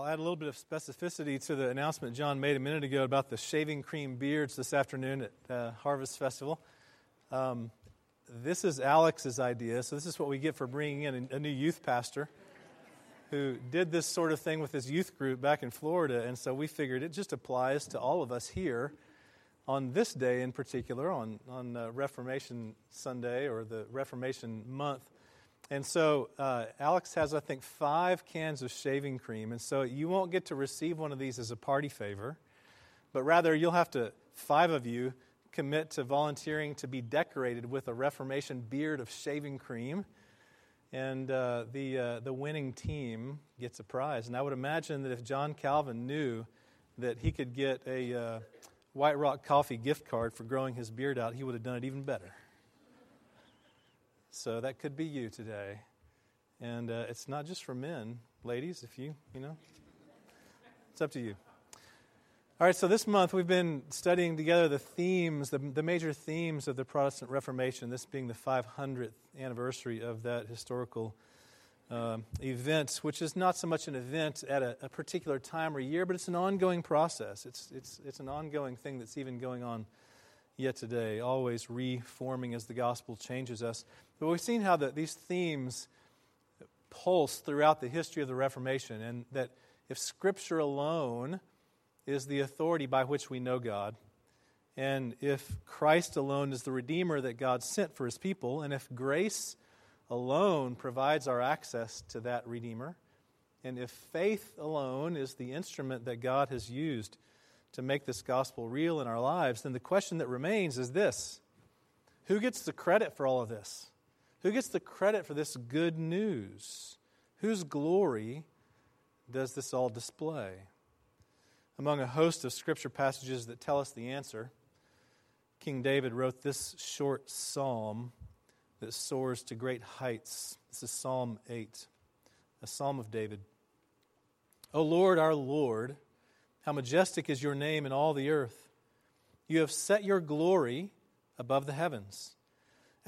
I'll add a little bit of specificity to the announcement John made a minute ago about the shaving cream beards this afternoon at uh, Harvest Festival. Um, this is Alex's idea, so this is what we get for bringing in a, a new youth pastor who did this sort of thing with his youth group back in Florida, and so we figured it just applies to all of us here on this day in particular, on, on uh, Reformation Sunday or the Reformation month. And so uh, Alex has, I think, five cans of shaving cream. And so you won't get to receive one of these as a party favor, but rather you'll have to, five of you, commit to volunteering to be decorated with a Reformation beard of shaving cream. And uh, the, uh, the winning team gets a prize. And I would imagine that if John Calvin knew that he could get a uh, White Rock Coffee gift card for growing his beard out, he would have done it even better. So that could be you today. And uh, it's not just for men, ladies, if you, you know, it's up to you. All right, so this month we've been studying together the themes, the, the major themes of the Protestant Reformation, this being the 500th anniversary of that historical uh, event, which is not so much an event at a, a, particular time or year, but it's an ongoing process. It's, it's, it's an ongoing thing that's even going on yet today, always reforming as the gospel changes us. But we've seen how the, these themes pulse throughout the history of the Reformation, and that if Scripture alone is the authority by which we know God, and if Christ alone is the Redeemer that God sent for his people, and if grace alone provides our access to that Redeemer, and if faith alone is the instrument that God has used to make this gospel real in our lives, then the question that remains is this Who gets the credit for all of this? Who gets the credit for this good news? Whose glory does this all display? Among a host of scripture passages that tell us the answer, King David wrote this short psalm that soars to great heights. This is Psalm 8, a psalm of David. O Lord, our Lord, how majestic is your name in all the earth. You have set your glory above the heavens.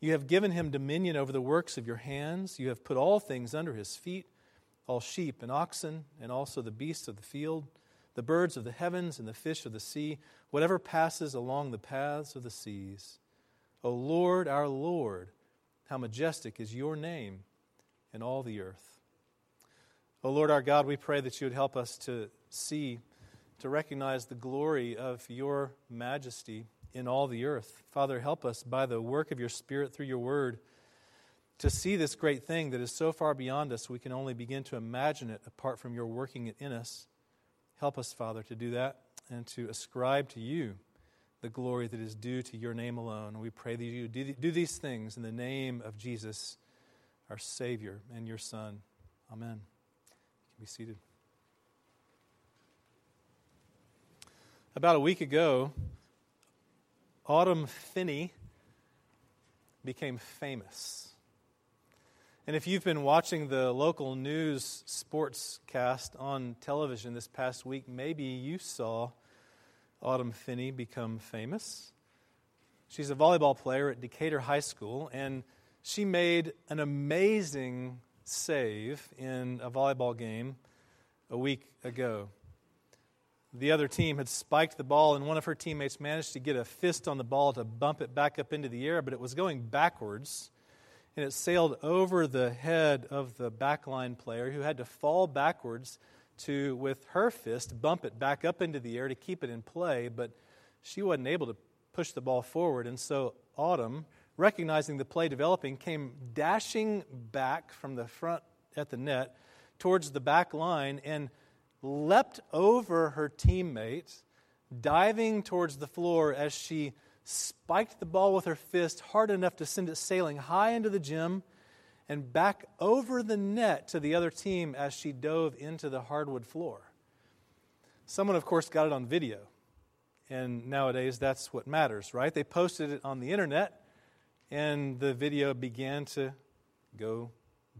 You have given him dominion over the works of your hands. You have put all things under his feet all sheep and oxen, and also the beasts of the field, the birds of the heavens, and the fish of the sea, whatever passes along the paths of the seas. O Lord, our Lord, how majestic is your name in all the earth. O Lord our God, we pray that you would help us to see, to recognize the glory of your majesty in all the earth. Father, help us by the work of your Spirit through your word to see this great thing that is so far beyond us we can only begin to imagine it apart from your working it in us. Help us, Father, to do that and to ascribe to you the glory that is due to your name alone. We pray that you do these things in the name of Jesus, our Savior and your Son. Amen. You can be seated. About a week ago, Autumn Finney became famous. And if you've been watching the local news sports cast on television this past week, maybe you saw Autumn Finney become famous. She's a volleyball player at Decatur High School, and she made an amazing save in a volleyball game a week ago the other team had spiked the ball, and one of her teammates managed to get a fist on the ball to bump it back up into the air, but it was going backwards. And it sailed over the head of the backline player who had to fall backwards to, with her fist, bump it back up into the air to keep it in play, but she wasn't able to push the ball forward. And so Autumn, recognizing the play developing, came dashing back from the front at the net towards the back line and leapt over her teammate, diving towards the floor as she spiked the ball with her fist hard enough to send it sailing high into the gym and back over the net to the other team as she dove into the hardwood floor. Someone, of course, got it on video. And nowadays, that's what matters, right? They posted it on the internet, and the video began to go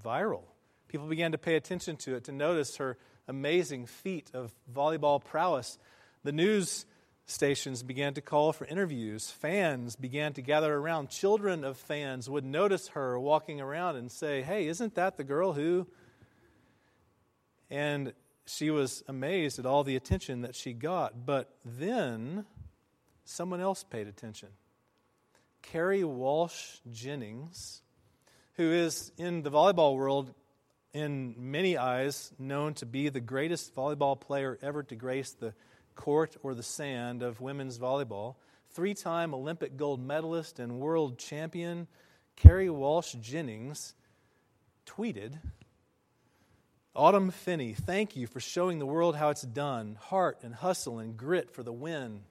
viral. People began to pay attention to it, to notice her amazing feat of volleyball prowess. The news stations began to call for interviews. Fans began to gather around. Children of fans would notice her walking around and say, Hey, isn't that the girl who? And she was amazed at all the attention that she got. But then someone else paid attention. Kerri Walsh Jennings, who is in the volleyball world, in many eyes, known to be the greatest volleyball player ever to grace the court or the sand of women's volleyball. Three time Olympic gold medalist and world champion Kerri Walsh Jennings tweeted Autumn Finney, thank you for showing the world how it's done. Heart and hustle and grit for the win.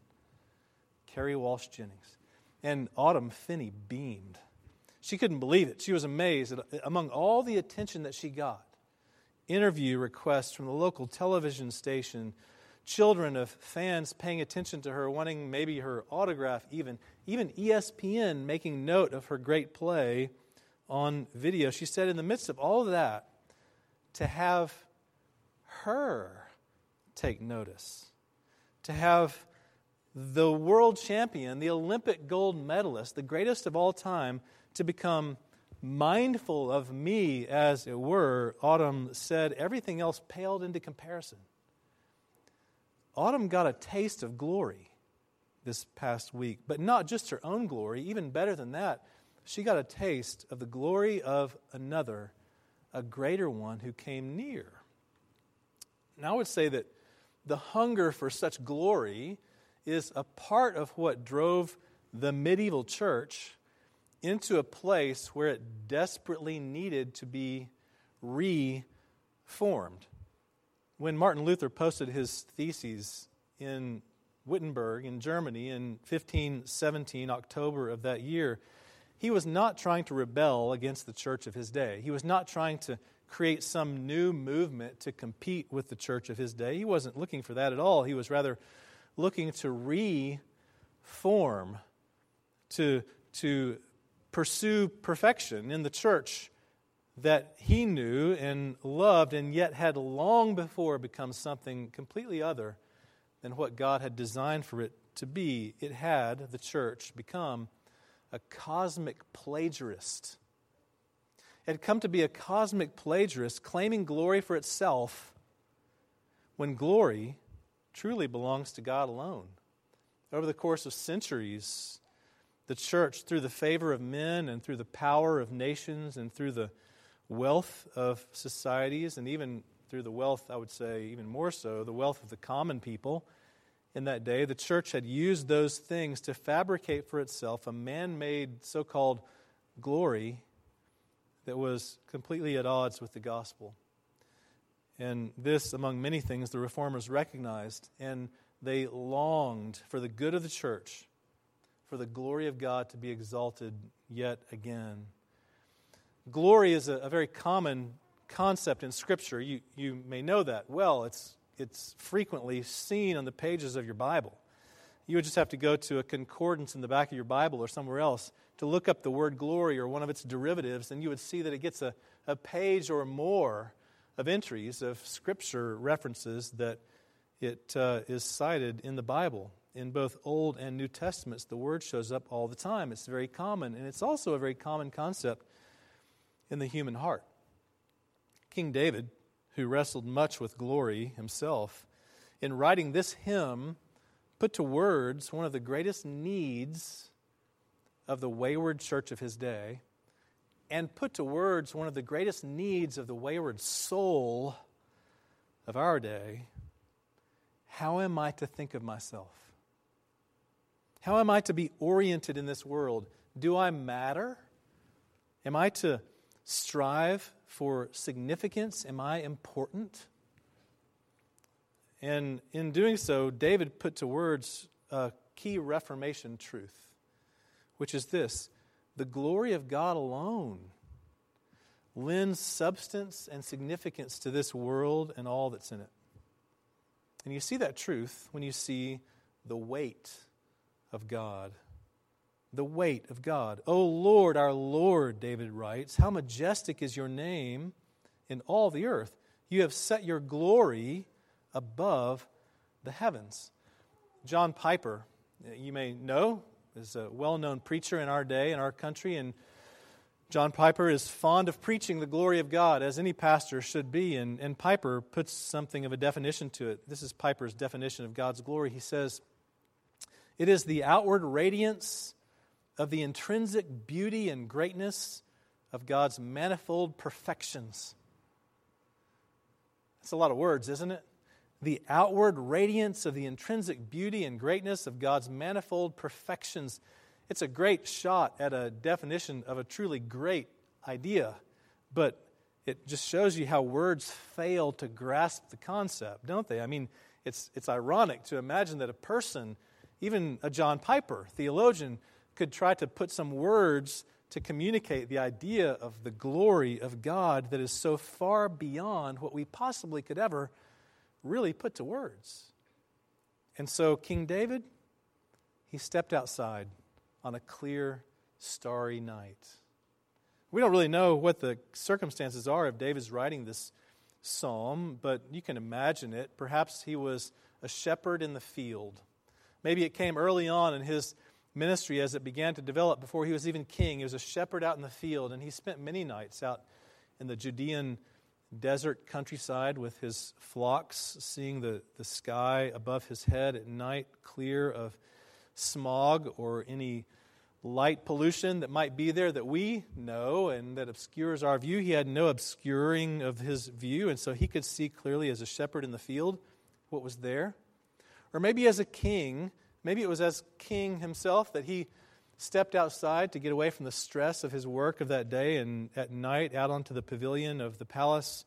Kerri Walsh Jennings. And Autumn Finney beamed. She couldn't believe it. She was amazed at, among all the attention that she got. Interview requests from the local television station, children of fans paying attention to her, wanting maybe her autograph, even, even ESPN making note of her great play on video. She said, in the midst of all of that, to have her take notice, to have the world champion, the Olympic gold medalist, the greatest of all time, to become mindful of me, as it were, Autumn said, everything else paled into comparison. Autumn got a taste of glory this past week, but not just her own glory, even better than that, she got a taste of the glory of another a greater one who came near. Now, I would say that the hunger for such glory is a part of what drove the medieval church into a place where it desperately needed to be reformed. When Martin Luther posted his theses in Wittenberg in Germany in 1517, October of that year, he was not trying to rebel against the church of his day. He was not trying to create some new movement to compete with the church of his day. He wasn't looking for that at all. He was rather looking to reform, to, to pursue perfection in the church that he knew and loved, and yet had long before become something completely other than what God had designed for it to be. It had, the church, become a cosmic plagiarist. It had come to be a cosmic plagiarist claiming glory for itself when glory truly belongs to God alone. Over the course of centuries, the church, through the favor of men and through the power of nations and through the wealth of societies, and even through the wealth, I would say, even more so, the wealth of the common people, in that day, the church had used those things to fabricate for itself a man made so called glory that was completely at odds with the gospel. And this, among many things, the reformers recognized, and they longed for the good of the church, for the glory of God to be exalted yet again. Glory is a, a very common concept in Scripture. You, you may know that well. It's it's frequently seen on the pages of your Bible. You would just have to go to a concordance in the back of your Bible or somewhere else to look up the word glory or one of its derivatives, and you would see that it gets a, a page or more of entries of scripture references that it uh, is cited in the Bible. In both Old and New Testaments, the word shows up all the time. It's very common, and it's also a very common concept in the human heart. King David who wrestled much with glory himself, in writing this hymn, put to words one of the greatest needs of the wayward church of his day, and put to words one of the greatest needs of the wayward soul of our day. How am I to think of myself? How am I to be oriented in this world? Do I matter? Am I to strive for significance? Am I important? And in doing so, David put to words a key Reformation truth, which is this the glory of God alone lends substance and significance to this world and all that's in it. And you see that truth when you see the weight of God. The weight of God. O Lord, our Lord, David writes, how majestic is your name in all the earth. You have set your glory above the heavens. John Piper, uh, you may know, is a well known preacher in our day, in our country, and John Piper is fond of preaching the glory of God, as any pastor should be, and, and Piper puts something of a definition to it. This is Piper's definition of God's glory. He says, It is the outward radiance of the intrinsic beauty and greatness of God's manifold perfections. That's a lot of words, isn't it? The outward radiance of the intrinsic beauty and greatness of God's manifold perfections. It's a great shot at a definition of a truly great idea, but it just shows you how words fail to grasp the concept, don't they? I mean, it's, it's ironic to imagine that a person, even a John Piper, theologian, could try to put some words to communicate the idea of the glory of God that is so far beyond what we possibly could ever really put to words. And so, King David, he stepped outside on a clear, starry night. We don't really know what the circumstances are of David's writing this psalm, but you can imagine it. Perhaps he was a shepherd in the field. Maybe it came early on in his ministry as it began to develop before he was even king. He was a shepherd out in the field, and he spent many nights out in the Judean desert countryside with his flocks, seeing the, the sky above his head at night clear of smog or any light pollution that might be there that we know and that obscures our view. He had no obscuring of his view, and so he could see clearly as a shepherd in the field what was there. Or maybe as a king, maybe it was as king himself that he stepped outside to get away from the stress of his work of that day and at night out onto the pavilion of the palace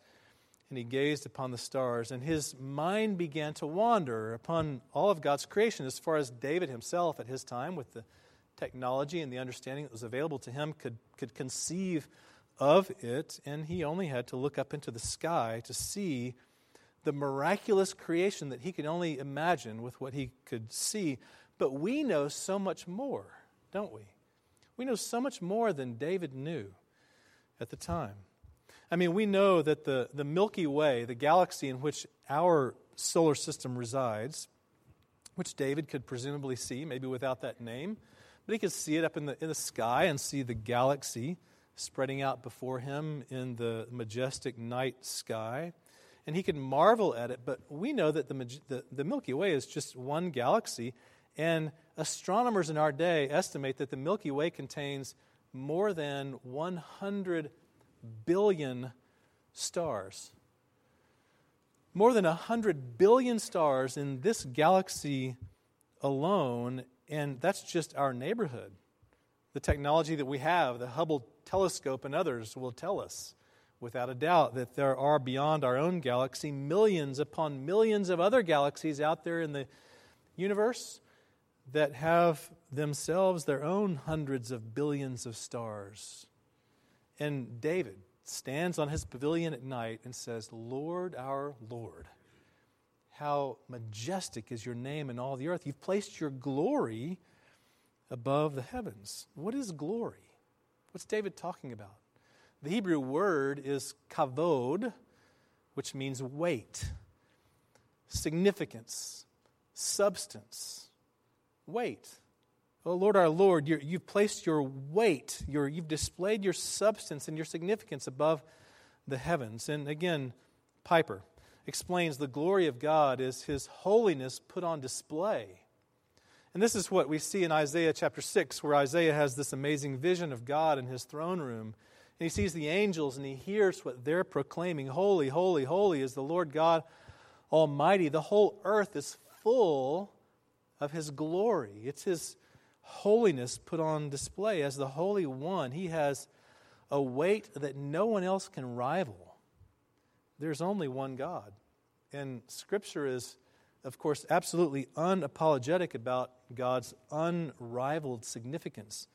and he gazed upon the stars, and his mind began to wander upon all of God's creation, as far as David himself at his time, with the technology and the understanding that was available to him, could, could conceive of it. And he only had to look up into the sky to see the miraculous creation that he could only imagine with what he could see. But we know so much more, don't we? We know so much more than David knew at the time. I mean, we know that the, the Milky Way, the galaxy in which our solar system resides, which David could presumably see, maybe without that name, but he could see it up in the, in the sky and see the galaxy spreading out before him in the majestic night sky. And he could marvel at it, but we know that the, the, the Milky Way is just one galaxy, and astronomers in our day estimate that the Milky Way contains more than 100 billion stars. More than 100 billion stars in this galaxy alone, and that's just our neighborhood. The technology that we have, the Hubble telescope and others, will tell us without a doubt that there are beyond our own galaxy millions upon millions of other galaxies out there in the universe that have themselves their own hundreds of billions of stars. And David stands on his pavilion at night and says, Lord, our Lord, how majestic is your name in all the earth. You've placed your glory above the heavens. What is glory? What's David talking about? The Hebrew word is kavod, which means weight, significance, substance, weight. Oh, Lord our Lord, you have placed your weight, your, you've displayed your substance and your significance above the heavens. And again, Piper explains the glory of God is his holiness put on display. And this is what we see in Isaiah chapter 6, where Isaiah has this amazing vision of God in his throne room. And he sees the angels and he hears what they're proclaiming Holy, holy, holy is the Lord God Almighty. The whole earth is full of his glory. It's his holiness put on display as the Holy One. He has a weight that no one else can rival. There's only one God. And Scripture is, of course, absolutely unapologetic about God's unrivaled significance.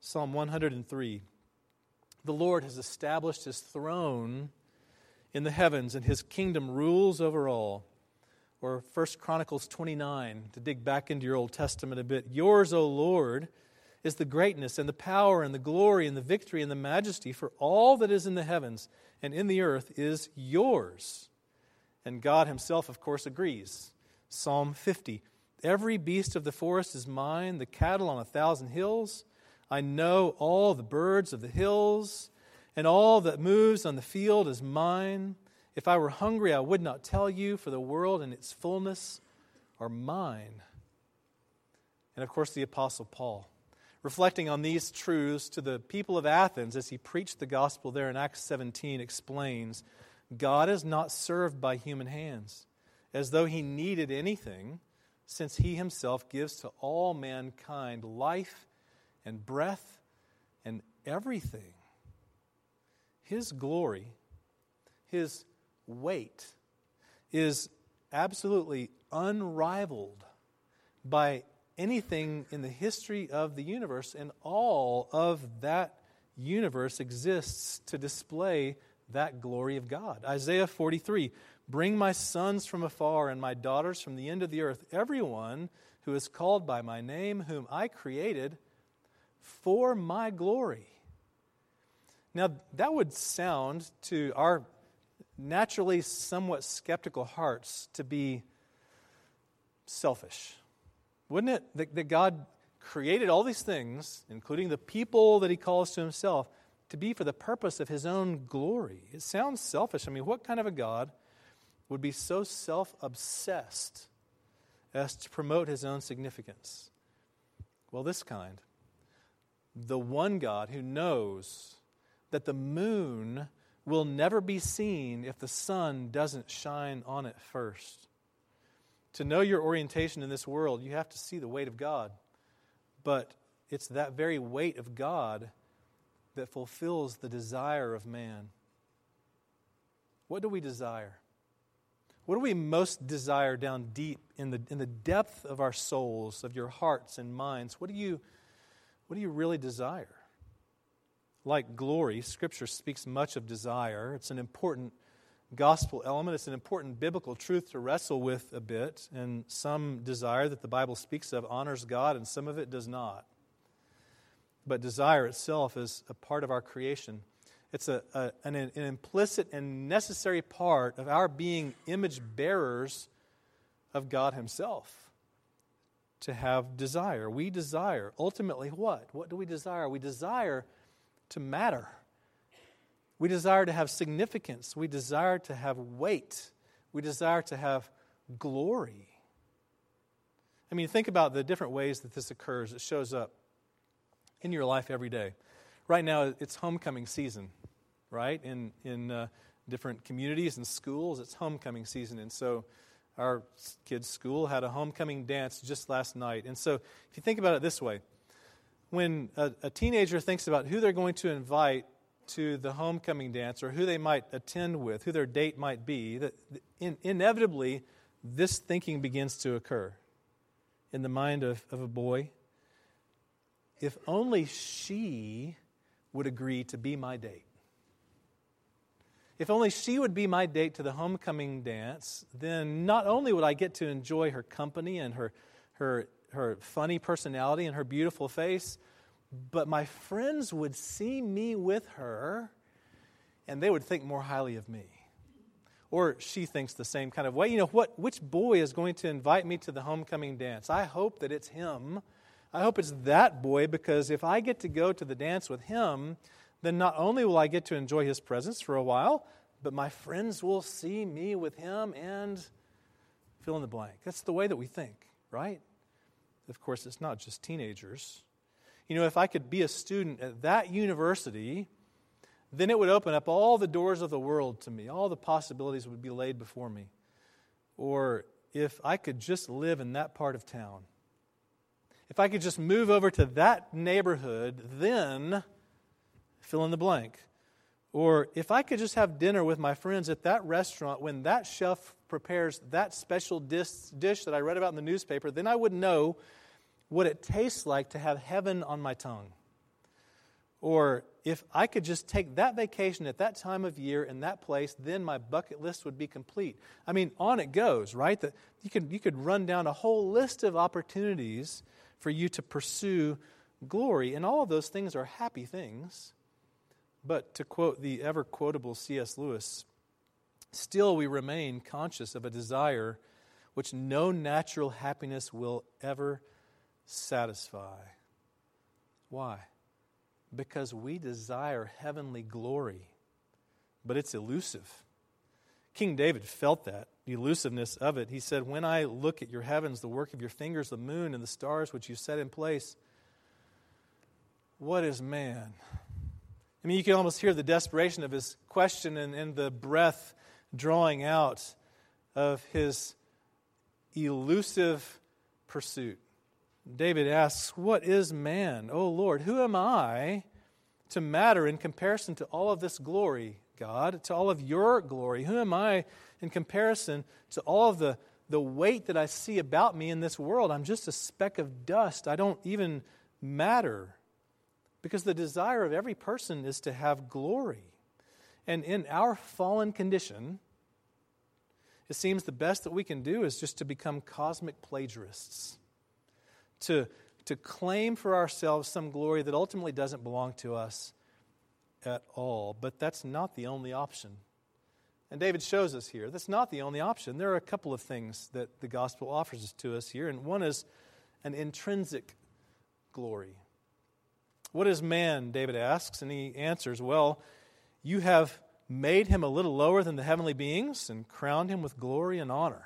Psalm 103 The Lord has established his throne in the heavens, and his kingdom rules over all. or 1 Chronicles 29 to dig back into your Old Testament a bit. Yours, O Lord, is the greatness and the power and the glory and the victory and the majesty, for all that is in the heavens and in the earth is yours. And God Himself, of course, agrees. Psalm 50 Every beast of the forest is mine, the cattle on a thousand hills. I know all the birds of the hills, and all that moves on the field is mine. If I were hungry, I would not tell you, for the world and its fullness are mine. And of course, the Apostle Paul, reflecting on these truths to the people of Athens as he preached the gospel there in Acts 17, explains God is not served by human hands, as though he needed anything, since he himself gives to all mankind life and breath and everything. His glory, his weight is absolutely unrivaled by anything in the history of the universe, and all of that universe exists to display that glory of God. Isaiah 43 Bring my sons from afar and my daughters from the end of the earth, everyone who is called by my name, whom I created for my glory. Now, that would sound to our naturally somewhat skeptical hearts to be selfish. Wouldn't it? That, that God created all these things, including the people that He calls to Himself, to be for the purpose of His own glory. It sounds selfish. I mean, what kind of a God would be so self obsessed as to promote His own significance? Well, this kind. The one God who knows that the moon will never be seen if the sun doesn't shine on it first. To know your orientation in this world, you have to see the weight of God. But it's that very weight of God that fulfills the desire of man. What do we desire? What do we most desire down deep in the, in the depth of our souls, of your hearts and minds? What do you, what do you really desire? Like glory, Scripture speaks much of desire. It's an important gospel element, it's an important biblical truth to wrestle with a bit. And some desire that the Bible speaks of honors God, and some of it does not. But desire itself is a part of our creation. It's a, a an, an implicit and necessary part of our being image bearers of God Himself to have desire. We desire. Ultimately, what? What do we desire? We desire to matter. We desire to have significance. We desire to have weight. We desire to have glory. I mean, think about the different ways that this occurs. It shows up in your life every day. Right now, it's homecoming season, right? In, in uh, different communities and schools, it's homecoming season. And so, our kids' school had a homecoming dance just last night. And so, if you think about it this way, when a, a, teenager thinks about who they're going to invite to the homecoming dance or who they might attend with, who their date might be, that in, inevitably this thinking begins to occur in the mind of, of a boy. If only she would agree to be my date. If only she would be my date to the homecoming dance, then not only would I get to enjoy her company and her, her her funny personality and her beautiful face, but my friends would see me with her and they would think more highly of me. Or she thinks the same kind of way. You know, what, which boy is going to invite me to the homecoming dance? I hope that it's him. I hope it's that boy because if I get to go to the dance with him, then not only will I get to enjoy his presence for a while, but my friends will see me with him and fill in the blank. That's the way that we think, right? Of course, it's not just teenagers. You know, if I could be a student at that university, then it would open up all the doors of the world to me. All the possibilities would be laid before me. Or if I could just live in that part of town, if I could just move over to that neighborhood, then fill in the blank. Or if I could just have dinner with my friends at that restaurant when that chef prepares that special dish, that I read about in the newspaper, then I would know what it tastes like to have heaven on my tongue. Or if I could just take that vacation at that time of year in that place, then my bucket list would be complete. I mean, on it goes, right? That you could, you could run down a whole list of opportunities for you to pursue glory. And all of those things are happy things. But to quote the ever quotable C.S. Lewis, still we remain conscious of a desire which no natural happiness will ever satisfy. Why? because we desire heavenly glory, but it's elusive. King David felt that, the elusiveness of it. He said, When I look at your heavens, the work of your fingers, the moon and the stars which you set in place, what is man? I mean, you can almost hear the desperation of his question and, and the breath drawing out of his elusive pursuit. David asks, What is man? O Lord, who am I to matter in comparison to all of this glory, God, to all of your glory? Who am I in comparison to all of the, the weight that I see about me in this world? I'm just a speck of dust. I don't even matter. Because the desire of every person is to have glory. And in our fallen condition, it seems the best that we can do is just to become cosmic plagiarists to, to claim for ourselves some glory that ultimately doesn't belong to us at all. But that's not the only option. And David shows us here that's not the only option. There are a couple of things that the gospel offers to us here, and one is an intrinsic glory. What is man? David asks, and he answers, Well, you have made him a little lower than the heavenly beings and crowned him with glory and honor.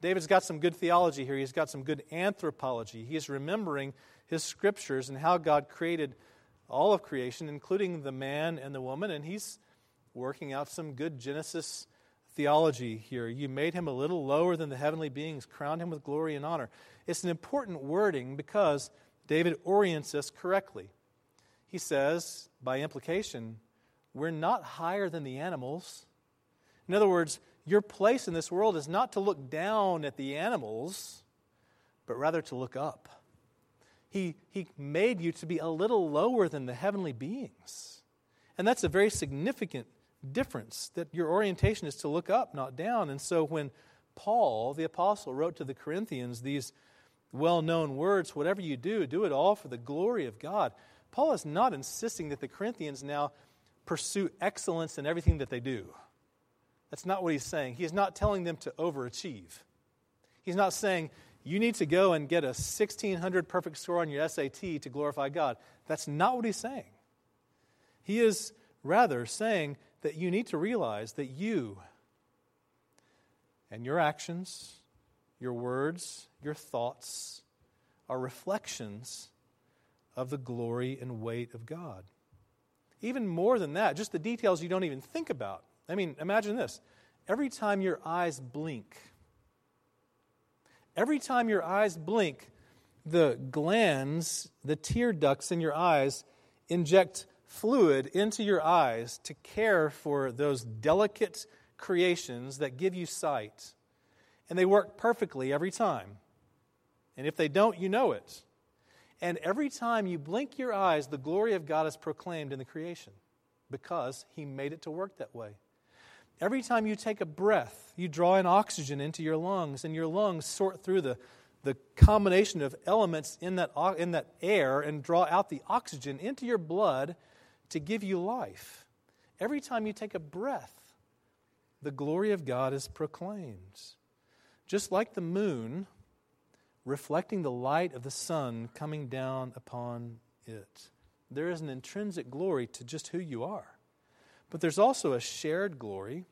David's got some good theology here. He's got some good anthropology. He's remembering his scriptures and how God created all of creation, including the man and the woman, and he's working out some good Genesis theology here. You made him a little lower than the heavenly beings, crowned him with glory and honor. It's an important wording because David orients us correctly. He says, by implication, we're not higher than the animals. In other words, your place in this world is not to look down at the animals, but rather to look up. He, he made you to be a little lower than the heavenly beings. And that's a very significant difference that your orientation is to look up, not down. And so when Paul, the apostle, wrote to the Corinthians these well known words whatever you do, do it all for the glory of God. Paul is not insisting that the Corinthians now pursue excellence in everything that they do. That's not what he's saying. He is not telling them to overachieve. He's not saying, you need to go and get a 1600 perfect score on your SAT to glorify God. That's not what he's saying. He is rather saying that you need to realize that you and your actions, your words, your thoughts are reflections of the glory and weight of God. Even more than that, just the details you don't even think about. I mean, imagine this. Every time your eyes blink, every time your eyes blink, the glands, the tear ducts in your eyes, inject fluid into your eyes to care for those delicate creations that give you sight. And they work perfectly every time. And if they don't, you know it. And every time you blink your eyes, the glory of God is proclaimed in the creation because He made it to work that way. Every time you take a breath, you draw in oxygen into your lungs, and your lungs sort through the, the combination of elements in that, in that air and draw out the oxygen into your blood to give you life. Every time you take a breath, the glory of God is proclaimed. Just like the moon reflecting the light of the sun coming down upon it. There is an intrinsic glory to just who you are. But there's also a shared glory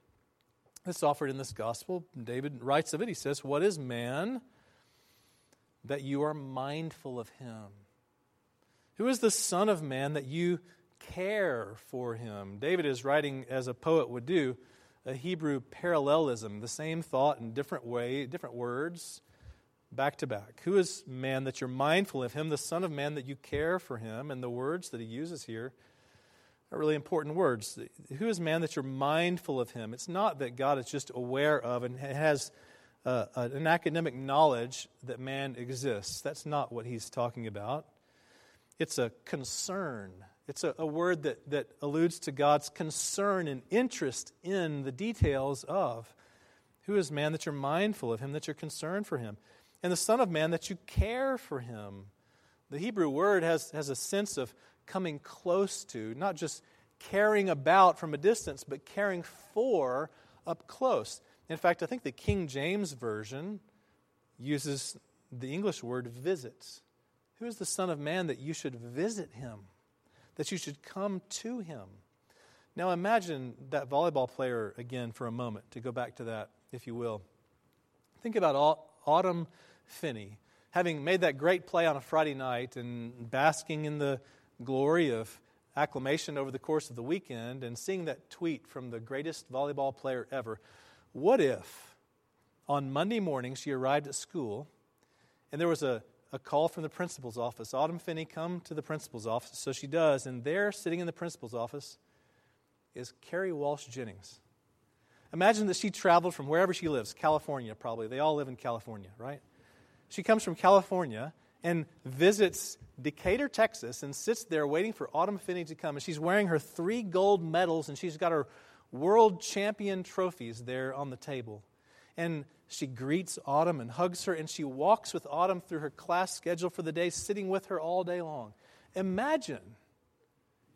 that's offered in this gospel. David writes of it. He says, What is man that you are mindful of him? Who is the Son of Man that you care for him? David is writing, as a poet would do, a Hebrew parallelism, the same thought in different way, different words, back to back. Who is man that you're mindful of him, the Son of Man that you care for him? And the words that he uses here are really important words. Who is man that you're mindful of him? It's not that God is just aware of and has uh, an academic knowledge that man exists. That's not what he's talking about. It's a concern It's a, a word that, that alludes to God's concern and interest in the details of who is man that you're mindful of him, that you're concerned for him, and the Son of Man that you care for him. The Hebrew word has, has a sense of coming close to, not just caring about from a distance, but caring for up close. In fact, I think the King James Version uses the English word visits. Who is the Son of Man that you should visit him, that you should come to him? Now imagine that volleyball player again for a moment, to go back to that, if you will. Think about Autumn Finney, having made that great play on a Friday night and basking in the glory of acclamation over the course of the weekend and seeing that tweet from the greatest volleyball player ever. What if on Monday morning she arrived at school and there was a, a call from the principal's office? Autumn Finney, come to the principal's office. So she does, and there, sitting in the principal's office, is Kerri Walsh Jennings. Imagine that she traveled from wherever she lives, California probably. They all live in California, right? She comes from California and visits Decatur, Texas, and sits there waiting for Autumn Finney to come. And she's wearing her three gold medals, and she's got her world champion trophies there on the table. And she greets Autumn and hugs her, and she walks with Autumn through her class schedule for the day, sitting with her all day long. Imagine,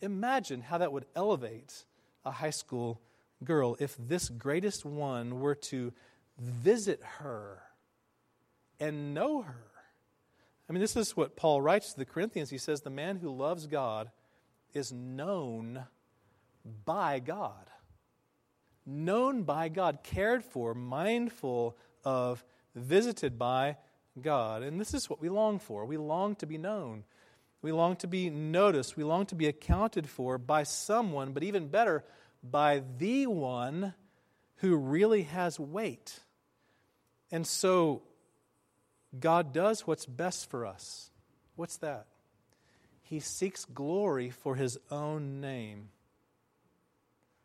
imagine how that would elevate a high school girl if this greatest one were to visit her and know her I mean, this is what Paul writes to the Corinthians. He says, The man who loves God is known by God. Known by God, cared for, mindful of, visited by God. And this is what we long for. We long to be known. We long to be noticed. We long to be accounted for by someone, but even better, by the one who really has weight. And so God does what's best for us. What's that? He seeks glory for his own name.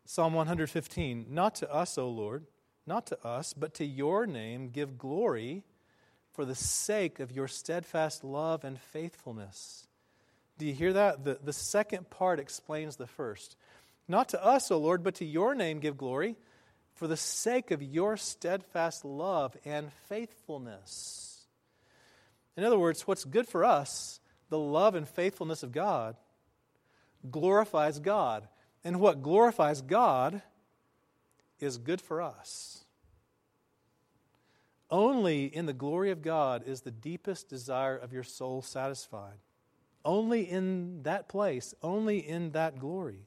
Psalm 115 Not to us, O Lord, not to us, but to your name give glory for the sake of your steadfast love and faithfulness. Do you hear that? The, the second part explains the first. Not to us, O Lord, but to your name give glory for the sake of your steadfast love and faithfulness. In other words, what's good for us, the love and faithfulness of God, glorifies God. And what glorifies God is good for us. Only in the glory of God is the deepest desire of your soul satisfied. Only in that place, only in that glory.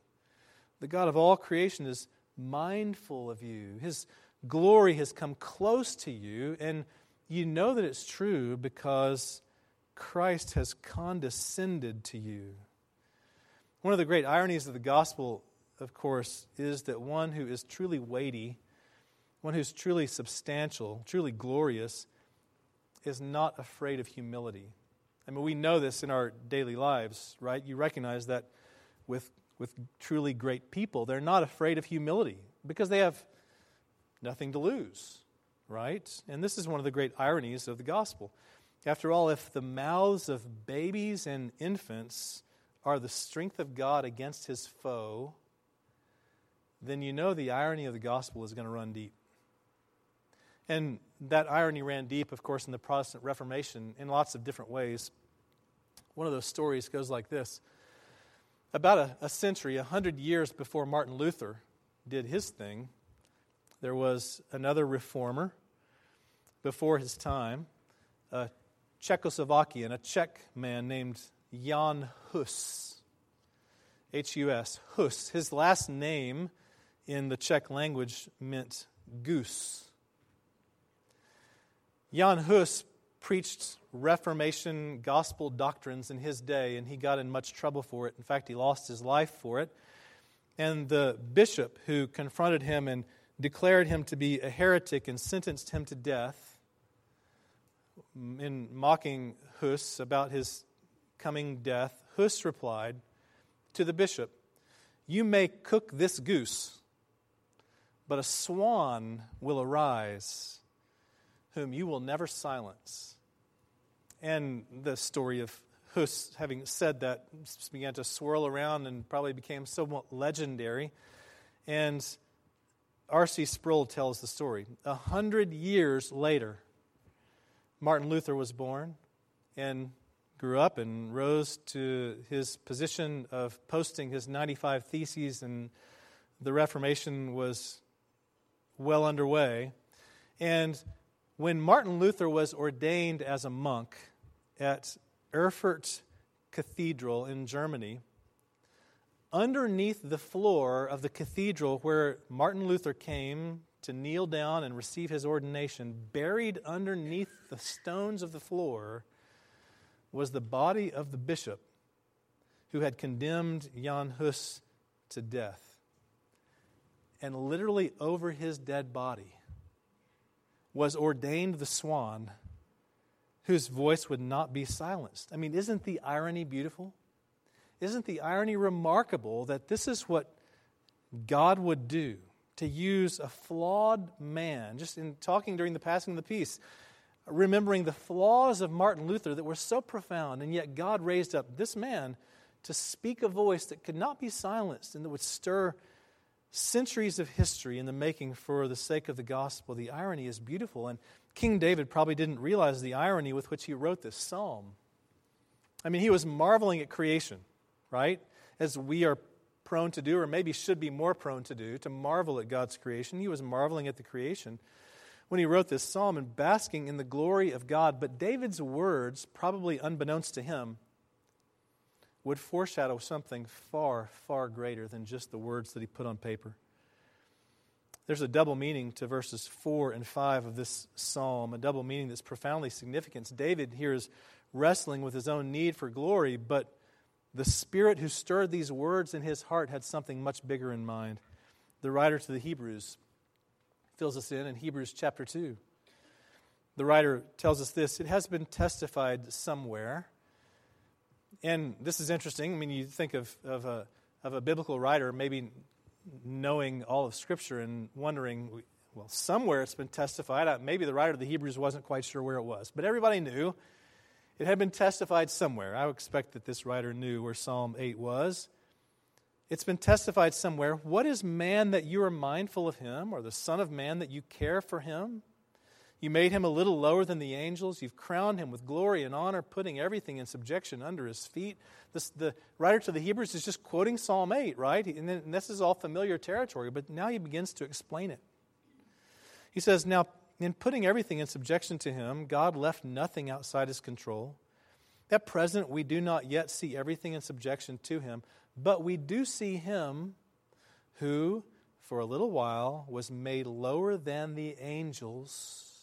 The God of all creation is mindful of you. His glory has come close to you, and you know that it's true because Christ has condescended to you. One of the great ironies of the gospel, of course, is that one who is truly weighty, one who's truly substantial, truly glorious, is not afraid of humility. I mean, we know this in our daily lives, right? You recognize that with, with truly great people, they're not afraid of humility because they have nothing to lose right? And this is one of the great ironies of the gospel. After all, if the mouths of babies and infants are the strength of God against his foe, then you know the irony of the gospel is going to run deep. And that irony ran deep, of course, in the Protestant Reformation in lots of different ways. One of those stories goes like this About a, a century, a hundred years before Martin Luther did his thing, there was another reformer before his time, a Czechoslovakian, a Czech man named Jan Hus. H U S, Hus. His last name in the Czech language meant goose. Jan Hus preached Reformation gospel doctrines in his day, and he got in much trouble for it. In fact, he lost his life for it. And the bishop who confronted him and declared him to be a heretic and sentenced him to death in mocking Hus about his coming death, Hus replied to the bishop, You may cook this goose, but a swan will arise whom you will never silence. And the story of Hus, having said that, began to swirl around and probably became somewhat legendary. And R.C. Sproul tells the story. A hundred years later, Martin Luther was born and grew up and rose to his position of posting his 95 Theses, and the Reformation was well underway. And when Martin Luther was ordained as a monk at Erfurt Cathedral in Germany, underneath the floor of the cathedral where Martin Luther came to kneel down and receive his ordination, buried underneath the stones of the floor, was the body of the bishop who had condemned Jan Hus to death. And literally over his dead body was ordained the swan whose voice would not be silenced. I mean, isn't the irony beautiful? Isn't the irony remarkable that this is what God would do to use a flawed man, just in talking during the passing of the peace, remembering the flaws of Martin Luther that were so profound, and yet God raised up this man to speak a voice that could not be silenced and that would stir centuries of history in the making for the sake of the gospel. The irony is beautiful, and King David probably didn't realize the irony with which he wrote this psalm. I mean, he was marveling at creation, right? As we are prone to do, or maybe should be more prone to do, to marvel at God's creation. He was marveling at the creation when he wrote this psalm and basking in the glory of God. But David's words, probably unbeknownst to him, would foreshadow something far, far greater than just the words that he put on paper. There's a double meaning to verses 4 and 5 of this psalm, a double meaning that's profoundly significant. David here is wrestling with his own need for glory, but the Spirit who stirred these words in his heart had something much bigger in mind. The writer to the Hebrews fills us in in Hebrews chapter 2. The writer tells us this It has been testified somewhere. And this is interesting. I mean, you think of, of, a, of a biblical writer maybe knowing all of Scripture and wondering, well, somewhere it's been testified. Uh, maybe the writer of the Hebrews wasn't quite sure where it was, but everybody knew it had been testified somewhere. I would expect that this writer knew where Psalm 8 was. It's been testified somewhere. What is man that you are mindful of him, or the Son of Man that you care for him? You made him a little lower than the angels. You've crowned him with glory and honor, putting everything in subjection under his feet. This, the writer to the Hebrews is just quoting Psalm 8, right? And, then, and this is all familiar territory, but now he begins to explain it. He says, Now, in putting everything in subjection to him, God left nothing outside his control. At present, we do not yet see everything in subjection to him, but we do see him who, for a little while, was made lower than the angels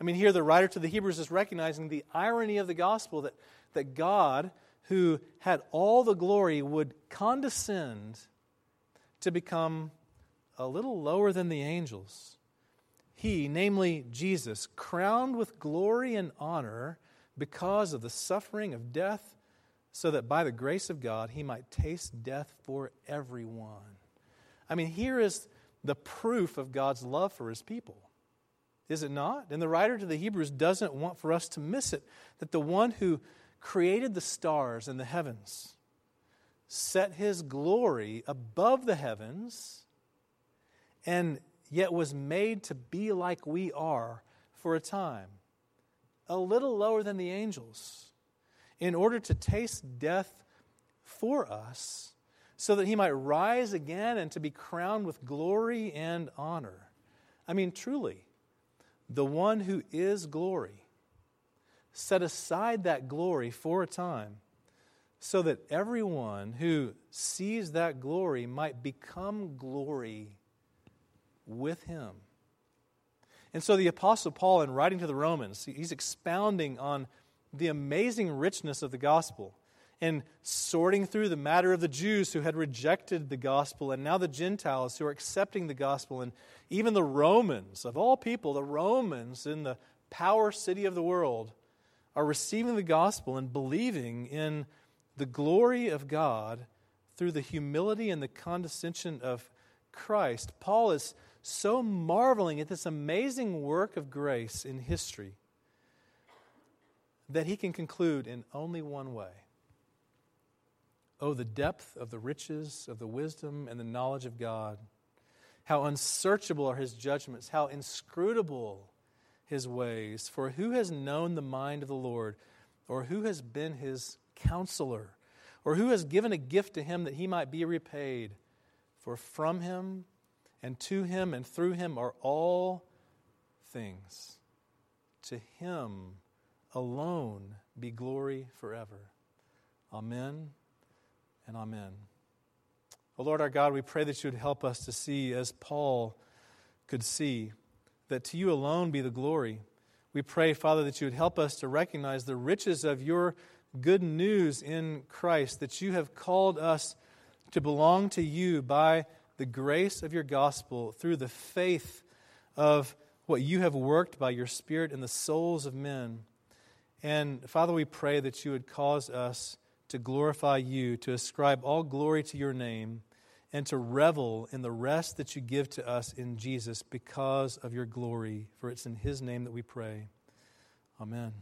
I mean, here the writer to the Hebrews is recognizing the irony of the gospel that, that God, who had all the glory, would condescend to become a little lower than the angels. He, namely Jesus, crowned with glory and honor because of the suffering of death, so that by the grace of God he might taste death for everyone. I mean, here is the proof of God's love for his people. Is it not? And the writer to the Hebrews doesn't want for us to miss it that the one who created the stars and the heavens set his glory above the heavens and yet was made to be like we are for a time, a little lower than the angels, in order to taste death for us, so that he might rise again and to be crowned with glory and honor. I mean, truly, the one who is glory, set aside that glory for a time so that everyone who sees that glory might become glory with him. And so the Apostle Paul, in writing to the Romans, he's expounding on the amazing richness of the gospel and sorting through the matter of the Jews who had rejected the gospel, and now the Gentiles who are accepting the gospel, and even the Romans, of all people, the Romans in the power city of the world, are receiving the gospel and believing in the glory of God through the humility and the condescension of Christ. Paul is so marveling at this amazing work of grace in history that he can conclude in only one way Oh, the depth of the riches of the wisdom and the knowledge of God. How unsearchable are his judgments, how inscrutable his ways. For who has known the mind of the Lord, or who has been his counselor, or who has given a gift to him that he might be repaid? For from him and to him and through him are all things. To him alone be glory forever. Amen and amen. Lord our God, we pray that you would help us to see as Paul could see, that to you alone be the glory. We pray, Father, that you would help us to recognize the riches of your good news in Christ, that you have called us to belong to you by the grace of your gospel through the faith of what you have worked by your Spirit in the souls of men. And Father, we pray that you would cause us to glorify you, to ascribe all glory to your name, and to revel in the rest that you give to us in Jesus because of your glory. For it's in his name that we pray. Amen.